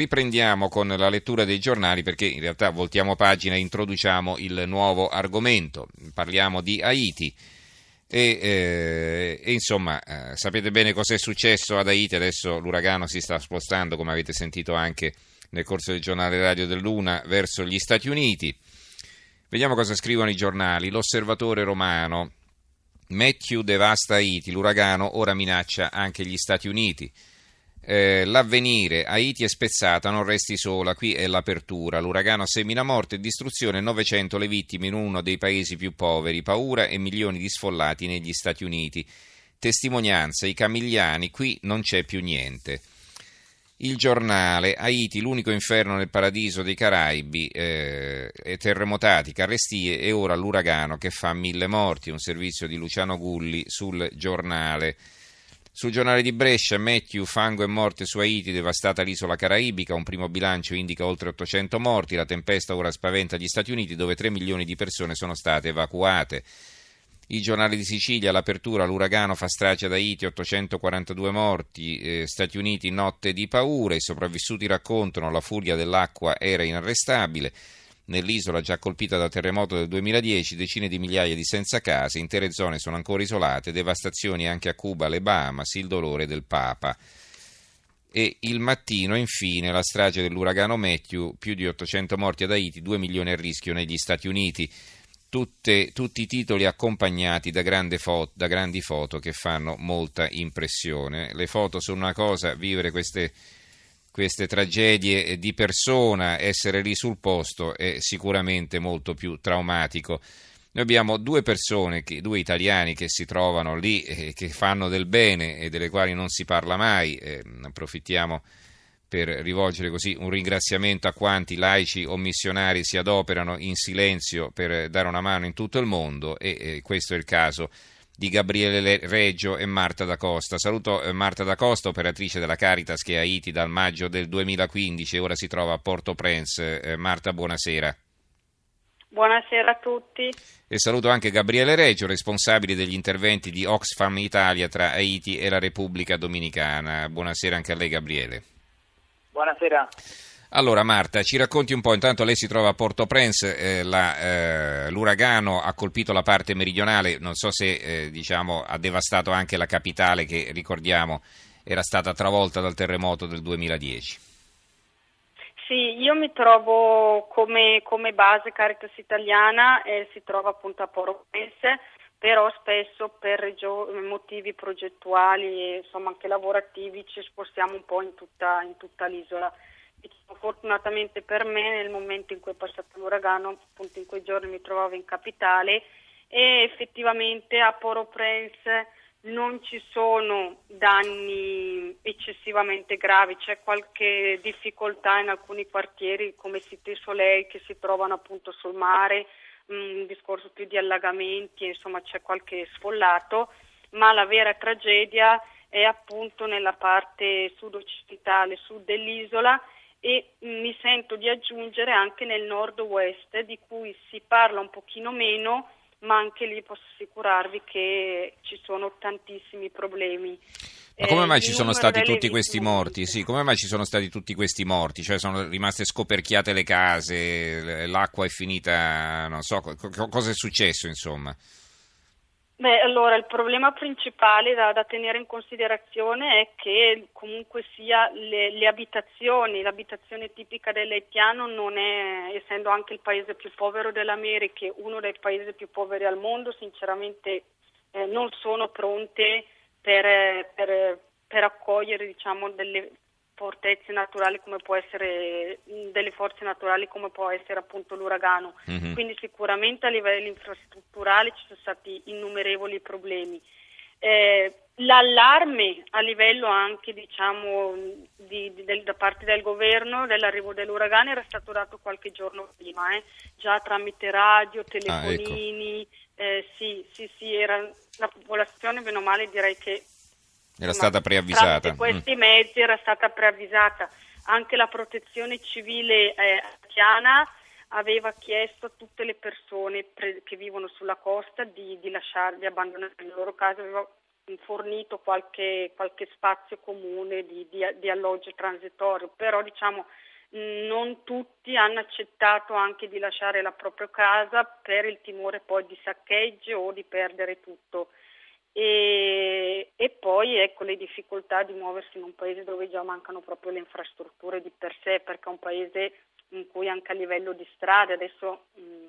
Riprendiamo con la lettura dei giornali perché in realtà voltiamo pagina e introduciamo il nuovo argomento. Parliamo di Haiti. E, eh, e insomma, eh, sapete bene cosa è successo ad Haiti, adesso l'uragano si sta spostando, come avete sentito anche nel corso del giornale radio dell'Una, verso gli Stati Uniti. Vediamo cosa scrivono i giornali. L'osservatore romano. Matthew devasta Haiti, l'uragano ora minaccia anche gli Stati Uniti. Eh, l'avvenire, Haiti è spezzata, non resti sola, qui è l'apertura, l'uragano semina morte e distruzione, 900 le vittime in uno dei paesi più poveri, paura e milioni di sfollati negli Stati Uniti. Testimonianza, i camigliani, qui non c'è più niente. Il giornale, Haiti, l'unico inferno nel paradiso dei Caraibi, eh, terremotati, carestie e ora l'uragano che fa mille morti, un servizio di Luciano Gulli sul giornale. Sul giornale di Brescia, Matthew, fango e morte su Haiti, devastata l'isola caraibica, un primo bilancio indica oltre 800 morti, la tempesta ora spaventa gli Stati Uniti dove 3 milioni di persone sono state evacuate. Il giornale di Sicilia, l'apertura, l'uragano fa strage ad Haiti, 842 morti, eh, Stati Uniti notte di paura, i sopravvissuti raccontano la furia dell'acqua era inarrestabile. Nell'isola già colpita dal terremoto del 2010, decine di migliaia di senza case, intere zone sono ancora isolate, devastazioni anche a Cuba, alle Bahamas, il dolore del Papa. E il mattino, infine, la strage dell'uragano Matthew, più di 800 morti ad Haiti, 2 milioni a rischio negli Stati Uniti. Tutte, tutti i titoli accompagnati da, foto, da grandi foto che fanno molta impressione. Le foto sono una cosa, vivere queste queste tragedie di persona, essere lì sul posto è sicuramente molto più traumatico. Noi abbiamo due persone, due italiani che si trovano lì e che fanno del bene e delle quali non si parla mai. Eh, approfittiamo per rivolgere così un ringraziamento a quanti laici o missionari si adoperano in silenzio per dare una mano in tutto il mondo e eh, questo è il caso di Gabriele Reggio e Marta da Costa. Saluto eh, Marta da Costa, operatrice della Caritas che è a Haiti dal maggio del 2015 e ora si trova a Port-au-Prince. Eh, Marta, buonasera. Buonasera a tutti. E saluto anche Gabriele Reggio, responsabile degli interventi di Oxfam Italia tra Haiti e la Repubblica Dominicana. Buonasera anche a lei, Gabriele. Buonasera. Allora Marta, ci racconti un po', intanto lei si trova a Port-au-Prince, eh, la, eh, l'uragano ha colpito la parte meridionale, non so se eh, diciamo, ha devastato anche la capitale che ricordiamo era stata travolta dal terremoto del 2010. Sì, io mi trovo come, come base Caritas Italiana si trova appunto a Port-au-Prince, però spesso per regio- motivi progettuali e insomma anche lavorativi ci spostiamo un po' in tutta, in tutta l'isola fortunatamente per me nel momento in cui è passato l'uragano, appunto in quei giorni mi trovavo in capitale e effettivamente a Port-au-Prince non ci sono danni eccessivamente gravi, c'è qualche difficoltà in alcuni quartieri come Cité Soleil che si trovano appunto sul mare, un discorso più di allagamenti, insomma c'è qualche sfollato, ma la vera tragedia è appunto nella parte sud-occidentale, sud dell'isola e mi sento di aggiungere anche nel nord-west di cui si parla un pochino meno ma anche lì posso assicurarvi che ci sono tantissimi problemi. Ma come eh, mai ci sono stati tutti questi morti? Sì, come mai ci sono stati tutti questi morti? Cioè sono rimaste scoperchiate le case, l'acqua è finita, non so, cosa è successo insomma? Beh, allora il problema principale da, da, tenere in considerazione è che comunque sia le, le abitazioni, l'abitazione tipica dell'Haitiano non è, essendo anche il paese più povero dell'America, uno dei paesi più poveri al mondo, sinceramente eh, non sono pronte per, per, per accogliere diciamo, delle fortezze naturali come può essere delle forze naturali come può essere appunto l'uragano. Mm-hmm. Quindi sicuramente a livello infrastrutturale ci sono stati innumerevoli problemi. Eh, l'allarme a livello anche diciamo, di, di, del, da parte del governo dell'arrivo dell'uragano era stato dato qualche giorno prima, eh? già tramite radio, telefonini, ah, ecco. eh, sì, sì, sì, era, la popolazione meno male direi che era stata preavvisata. questi mm. mezzi era stata preavvisata. Anche la protezione civile eh, haitiana aveva chiesto a tutte le persone pre- che vivono sulla costa di, di, lasciare, di abbandonare le loro case, aveva fornito qualche, qualche spazio comune di, di, di alloggio transitorio, però diciamo non tutti hanno accettato anche di lasciare la propria casa per il timore poi di saccheggio o di perdere tutto. E, e, poi ecco le difficoltà di muoversi in un paese dove già mancano proprio le infrastrutture di per sé, perché è un paese in cui anche a livello di strade adesso mh,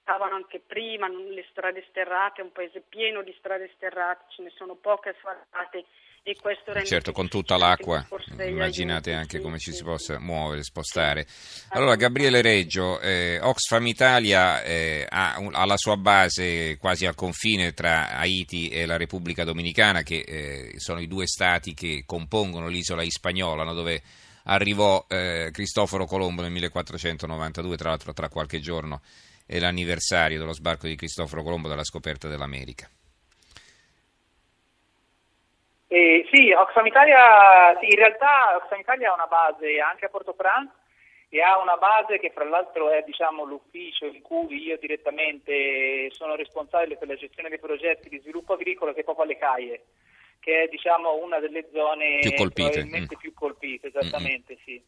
stavano anche prima le strade sterrate, è un paese pieno di strade sterrate, ce ne sono poche asfaltate e questo rende certo con tutta l'acqua immaginate anche come ci si possa muovere spostare. Allora Gabriele Reggio eh, Oxfam Italia eh, ha, ha, la sua base quasi al confine tra Haiti e la Repubblica Dominicana che eh, sono i due stati che compongono l'isola ispagnola no, dove arrivò eh, Cristoforo Colombo nel 1492 tra l'altro tra qualche giorno è l'anniversario dello sbarco di Cristoforo Colombo dalla scoperta dell'America Eh, sì, Oxfam Italia, sì, in realtà Oxfam Italia ha una base anche a Port-au-Prince e ha una base che fra l'altro è diciamo, l'ufficio in cui io direttamente sono responsabile per la gestione dei progetti di sviluppo agricolo che è proprio alle Caie, che è diciamo, una delle zone più colpite. mm. più colpite, esattamente Mm-mm. sì.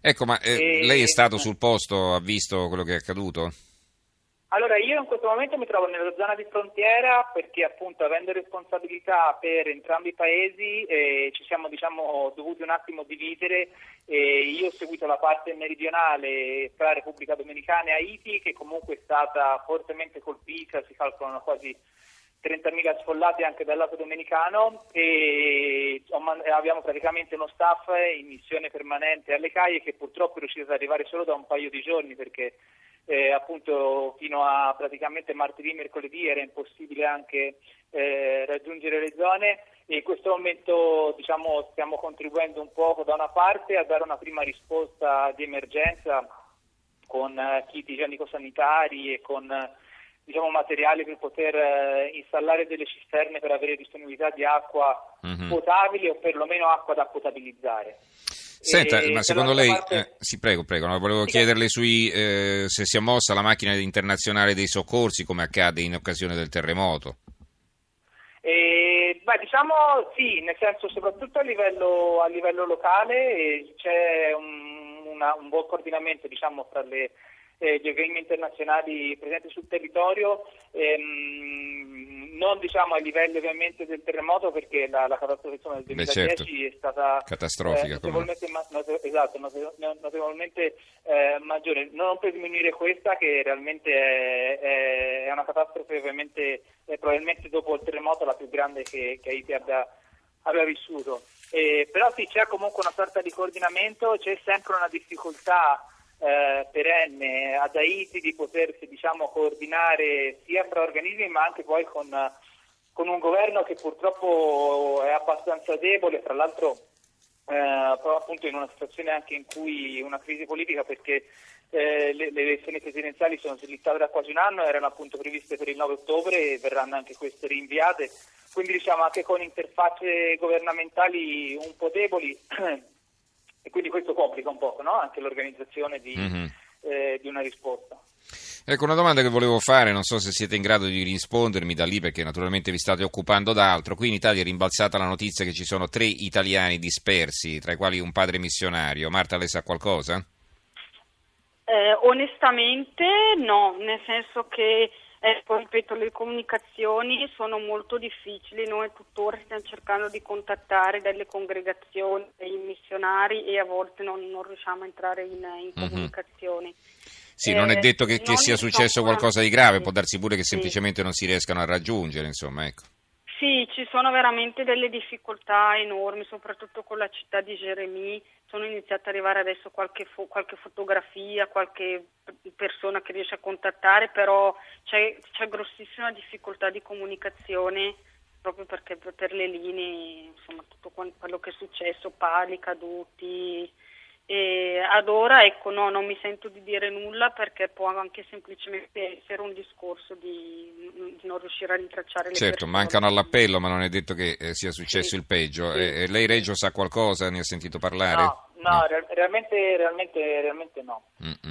Ecco, ma eh, e... lei è stato sul posto, ha visto quello che è accaduto? Allora, io in questo momento mi trovo nella zona di frontiera perché appunto avendo responsabilità per entrambi i paesi eh, ci siamo diciamo, dovuti un attimo dividere. Eh, io ho seguito la parte meridionale tra Repubblica Dominicana e Haiti che comunque è stata fortemente colpita, si calcolano quasi 30.000 sfollati anche dal lato domenicano e abbiamo praticamente uno staff in missione permanente alle CAIE che purtroppo è riuscito ad arrivare solo da un paio di giorni perché eh, appunto fino a praticamente martedì, mercoledì era impossibile anche eh, raggiungere le zone e in questo momento diciamo, stiamo contribuendo un po' da una parte a dare una prima risposta di emergenza con eh, kit igienico-sanitari e con diciamo, materiali per poter eh, installare delle cisterne per avere disponibilità di acqua mm-hmm. potabile o perlomeno acqua da potabilizzare. Senta, e ma secondo lei, parte... eh, sì prego, prego, no, volevo sì, chiederle sui, eh, se si è mossa la macchina internazionale dei soccorsi come accade in occasione del terremoto. Eh, beh, diciamo sì, nel senso soprattutto a livello, a livello locale c'è un, una, un buon coordinamento diciamo, tra le, eh, gli organismi internazionali presenti sul territorio. Ehm, non diciamo a livello ovviamente del terremoto perché la, la catastrofe insomma, del 2010 Beh, certo. è stata catastrofica, eh, notevolmente, ma, note, esatto, notevolmente eh, maggiore, non per diminuire questa che realmente è, è una catastrofe ovviamente è probabilmente dopo il terremoto la più grande che, che Haiti abbia, abbia vissuto. Eh, però sì, c'è comunque una sorta di coordinamento, c'è sempre una difficoltà eh, perenne ad Haiti di potersi diciamo, coordinare sia fra organismi ma anche poi con, con, un governo che purtroppo è abbastanza debole, fra l'altro eh, appunto in una situazione anche in cui una crisi politica perché eh, le, le, elezioni presidenziali sono slittate da quasi un anno, erano appunto previste per il 9 ottobre e verranno anche queste rinviate, quindi diciamo anche con interfacce governamentali un po' deboli e quindi questo complica un po' no? anche l'organizzazione di, mm-hmm. eh, di una risposta. Ecco, una domanda che volevo fare, non so se siete in grado di rispondermi da lì perché naturalmente vi state occupando d'altro. Qui in Italia è rimbalzata la notizia che ci sono tre italiani dispersi, tra i quali un padre missionario. Marta, lei sa qualcosa? Eh, onestamente no, nel senso che Ecco, ripeto, le comunicazioni sono molto difficili, noi tuttora stiamo cercando di contattare delle congregazioni, dei missionari e a volte non, non riusciamo a entrare in, in mm-hmm. comunicazioni. Sì, eh, non è detto che, che sia successo qualcosa di grave, può darsi pure che semplicemente sì. non si riescano a raggiungere, insomma, ecco. Sì, ci sono veramente delle difficoltà enormi, soprattutto con la città di Geremi. Sono iniziate ad arrivare adesso qualche, fo- qualche, fotografia, qualche persona che riesce a contattare, però c'è, c'è grossissima difficoltà di comunicazione proprio perché per le linee, insomma, tutto quello che è successo, pali caduti, e ad ora ecco, no, non mi sento di dire nulla perché può anche semplicemente essere un discorso di, di non riuscire a rintracciare le certo, persone. mancano all'appello, ma non è detto che eh, sia successo sì, il peggio. Sì, eh, lei Reggio sa qualcosa? Ne ha sentito parlare? No, no, no. Realmente, realmente, realmente, no.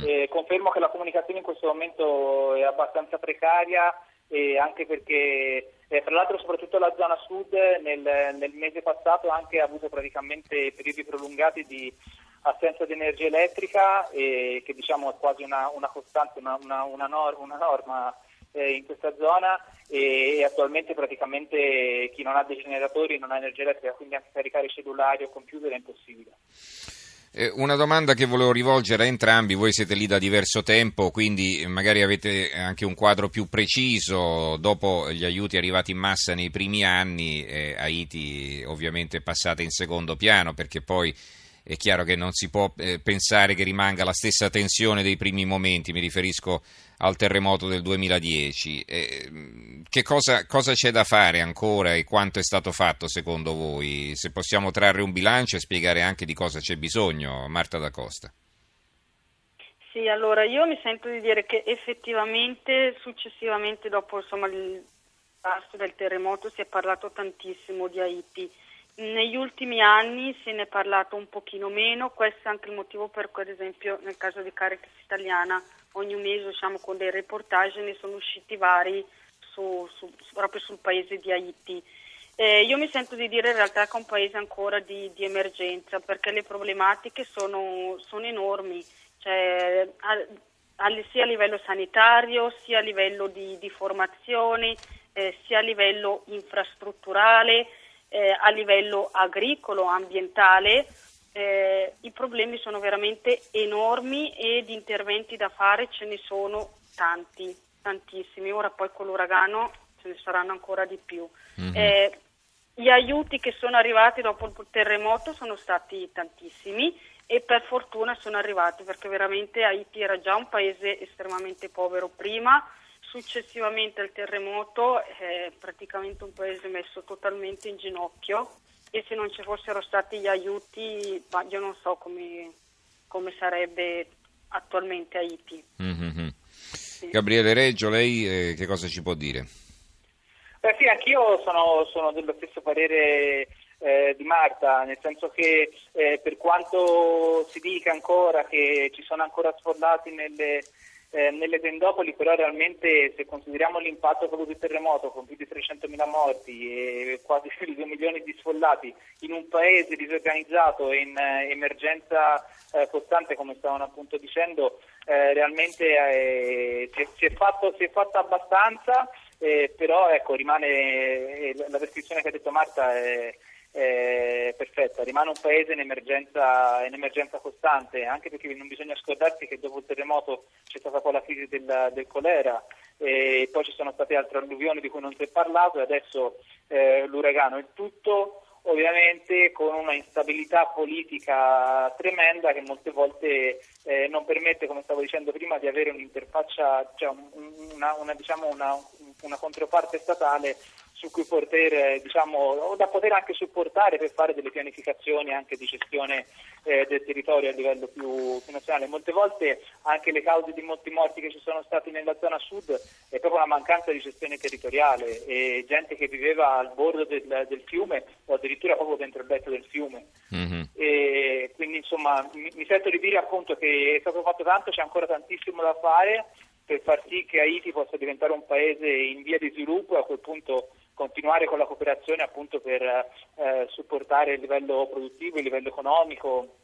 Eh, confermo che la comunicazione in questo momento è abbastanza precaria e anche perché eh, tra l'altro soprattutto la zona sud nel, nel mese passato anche ha avuto praticamente periodi prolungati di assenza di energia elettrica e che diciamo è quasi una, una costante, una, una, norma, una norma eh, in questa zona e, e, attualmente praticamente chi non ha dei generatori non ha energia elettrica, quindi anche caricare cellulari o computer è impossibile. Eh, una domanda che volevo rivolgere a entrambi, voi siete lì da diverso tempo, quindi magari avete anche un quadro più preciso, dopo gli aiuti arrivati in massa nei primi anni, eh, Haiti ovviamente è passata in secondo piano perché poi è chiaro che non si può eh, pensare che rimanga la stessa tensione dei primi momenti, mi riferisco al terremoto del 2010. Eh, che cosa, cosa, c'è da fare ancora e quanto è stato fatto secondo voi? Se possiamo trarre un bilancio e spiegare anche di cosa c'è bisogno, Marta da Costa. Sì, allora io mi sento di dire che effettivamente successivamente dopo insomma, il passo del terremoto si è parlato tantissimo di Haiti negli ultimi anni se ne è parlato un pochino meno, questo è anche il motivo per cui ad esempio nel caso di Caritas Italiana ogni mese diciamo, con dei reportage ne sono usciti vari su, su, proprio sul paese di Haiti. Eh, io mi sento di dire in realtà che è un paese ancora di, di emergenza perché le problematiche sono, sono enormi, cioè, a, a, sia a livello sanitario sia a livello di, di formazione eh, sia a livello infrastrutturale eh, a livello agricolo, ambientale, eh, i problemi sono veramente enormi e di interventi da fare ce ne sono tanti, tantissimi. Ora poi con l'uragano ce ne saranno ancora di più. Mm-hmm. Eh, gli aiuti che sono arrivati dopo il terremoto sono stati tantissimi e per fortuna sono arrivati perché veramente Haiti era già un paese estremamente povero prima Successivamente al terremoto è praticamente un paese messo totalmente in ginocchio e se non ci fossero stati gli aiuti, io non so come, come sarebbe attualmente Haiti. Mm-hmm. Sì. Gabriele Reggio, lei eh, che cosa ci può dire? Beh sì, anch'io sono, sono dello stesso parere eh, di Marta, nel senso che eh, per quanto si dica ancora che ci sono ancora sfollati nelle, eh, nelle tendopoli, però realmente se consideriamo l'impatto proprio del terremoto con più di 300.000 morti e quasi 2 milioni di sfollati in un paese disorganizzato e in eh, emergenza eh, costante, come stavano appunto dicendo, eh, realmente eh, si, si, è fatto, si, è fatto, abbastanza, eh, però ecco, rimane la descrizione che ha detto Marta è eh, perfetta, rimane un paese in emergenza, in emergenza, costante, anche perché non bisogna scordarsi che dopo il terremoto c'è stata poi la crisi del, del colera e poi ci sono state altre alluvioni di cui non si è parlato e adesso eh, l'uragano. Il tutto ovviamente con una instabilità politica tremenda che molte volte eh, non permette, come stavo dicendo prima, di avere un'interfaccia, cioè una, una, diciamo una, una controparte statale su cui poter, diciamo, o da poter anche supportare per fare delle pianificazioni anche di gestione eh, del territorio a livello più, più, nazionale. Molte volte anche le cause di molti morti che ci sono stati nella zona sud è proprio una mancanza di gestione territoriale e gente che viveva al bordo del, del fiume o addirittura proprio dentro il letto del fiume. Mm-hmm. E quindi insomma mi, mi sento di dire appunto che è stato fatto tanto, c'è ancora tantissimo da fare per far sì che Haiti possa diventare un paese in via di sviluppo e a quel punto continuare con la cooperazione appunto per eh, supportare il livello produttivo, il livello economico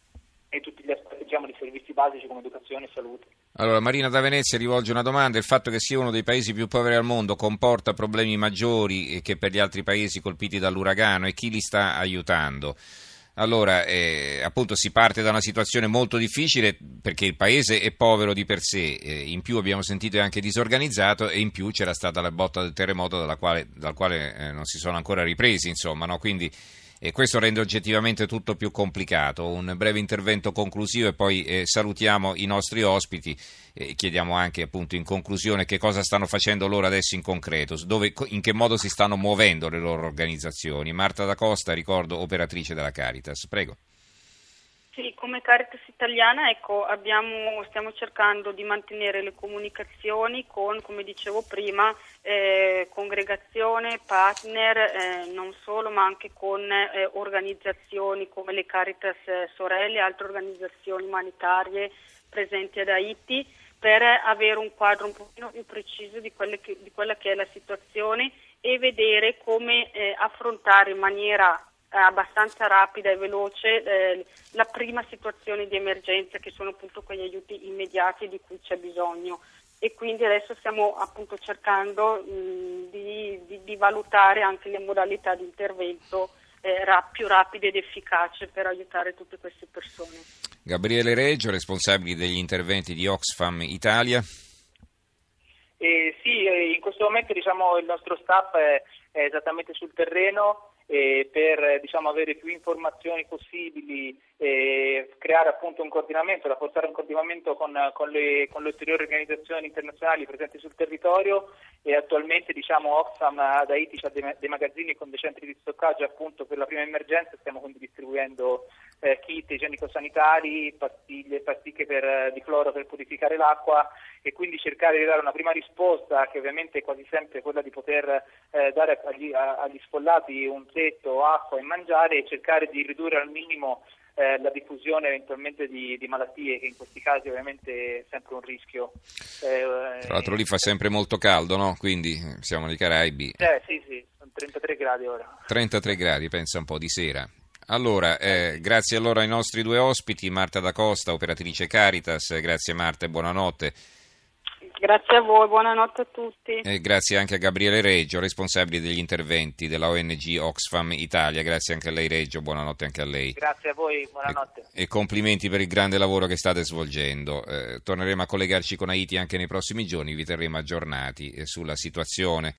e tutti gli aspetti diciamo, di servizi basici come educazione e salute. Allora, Marina da Venezia rivolge una domanda. Il fatto che sia uno dei paesi più poveri al mondo comporta problemi maggiori che per gli altri paesi colpiti dall'uragano e chi li sta aiutando? Allora, eh, appunto si parte da una situazione molto difficile perché il paese è povero di per sé, eh, in più abbiamo sentito è anche disorganizzato e in più c'era stata la botta del terremoto dalla quale, dal quale eh, non si sono ancora ripresi, insomma, no? quindi e questo rende oggettivamente tutto più complicato. Un breve intervento conclusivo e poi eh, salutiamo i nostri ospiti e chiediamo anche appunto in conclusione che cosa stanno facendo loro adesso in concreto, dove, in che modo si stanno muovendo le loro organizzazioni. Marta da Costa, ricordo, operatrice della Caritas. Prego. Sì, come Caritas Italiana ecco, abbiamo, stiamo cercando di mantenere le comunicazioni con, come dicevo prima, eh, congregazione, partner, eh, non solo, ma anche con eh, organizzazioni come le Caritas eh, Sorelle e altre organizzazioni umanitarie presenti ad Haiti per avere un quadro un pochino più preciso di, che, di quella che è la situazione e vedere come eh, affrontare in maniera abbastanza rapida e veloce eh, la prima situazione di emergenza che sono appunto quegli aiuti immediati di cui c'è bisogno e quindi adesso stiamo appunto cercando mh, di, di, di, valutare anche le modalità di intervento eh, ra- più rapide ed efficaci per aiutare tutte queste persone. Gabriele Reggio, responsabile degli interventi di Oxfam Italia. Eh, sì, eh, in questo momento diciamo, il nostro staff è, è esattamente sul terreno eh, per diciamo, avere più informazioni possibili e creare appunto un coordinamento, rafforzare un coordinamento con, con, le, con le ulteriori organizzazioni internazionali presenti sul territorio e attualmente diciamo, Oxfam ad Haiti ha dei, dei, magazzini con dei centri di stoccaggio appunto per la prima emergenza, stiamo quindi distribuendo eh, kit igienico-sanitari, pastiglie, pasticche per, di cloro per purificare l'acqua e quindi cercare di dare una prima risposta che ovviamente è quasi sempre quella di poter eh, dare agli, agli sfollati un tetto, acqua e mangiare e cercare di ridurre al minimo eh, la diffusione eventualmente di, di, malattie che in questi casi ovviamente è sempre un rischio. Eh, Tra l'altro lì fa sempre molto caldo, no? Quindi eh, siamo nei Caraibi. Eh sì, sì, sono 33 gradi ora. 33 gradi, pensa un po' di sera. Allora, eh, grazie allora ai nostri due ospiti, Marta da Costa, operatrice Caritas, grazie Marta e buonanotte. Grazie a voi, buonanotte a tutti. E grazie anche a Gabriele Reggio, responsabile degli interventi della ONG Oxfam Italia. Grazie anche a lei Reggio, buonanotte anche a lei. Grazie a voi, buonanotte. E, e complimenti per il grande lavoro che state svolgendo. Eh, torneremo a collegarci con Haiti anche nei prossimi giorni, vi terremo aggiornati eh, sulla situazione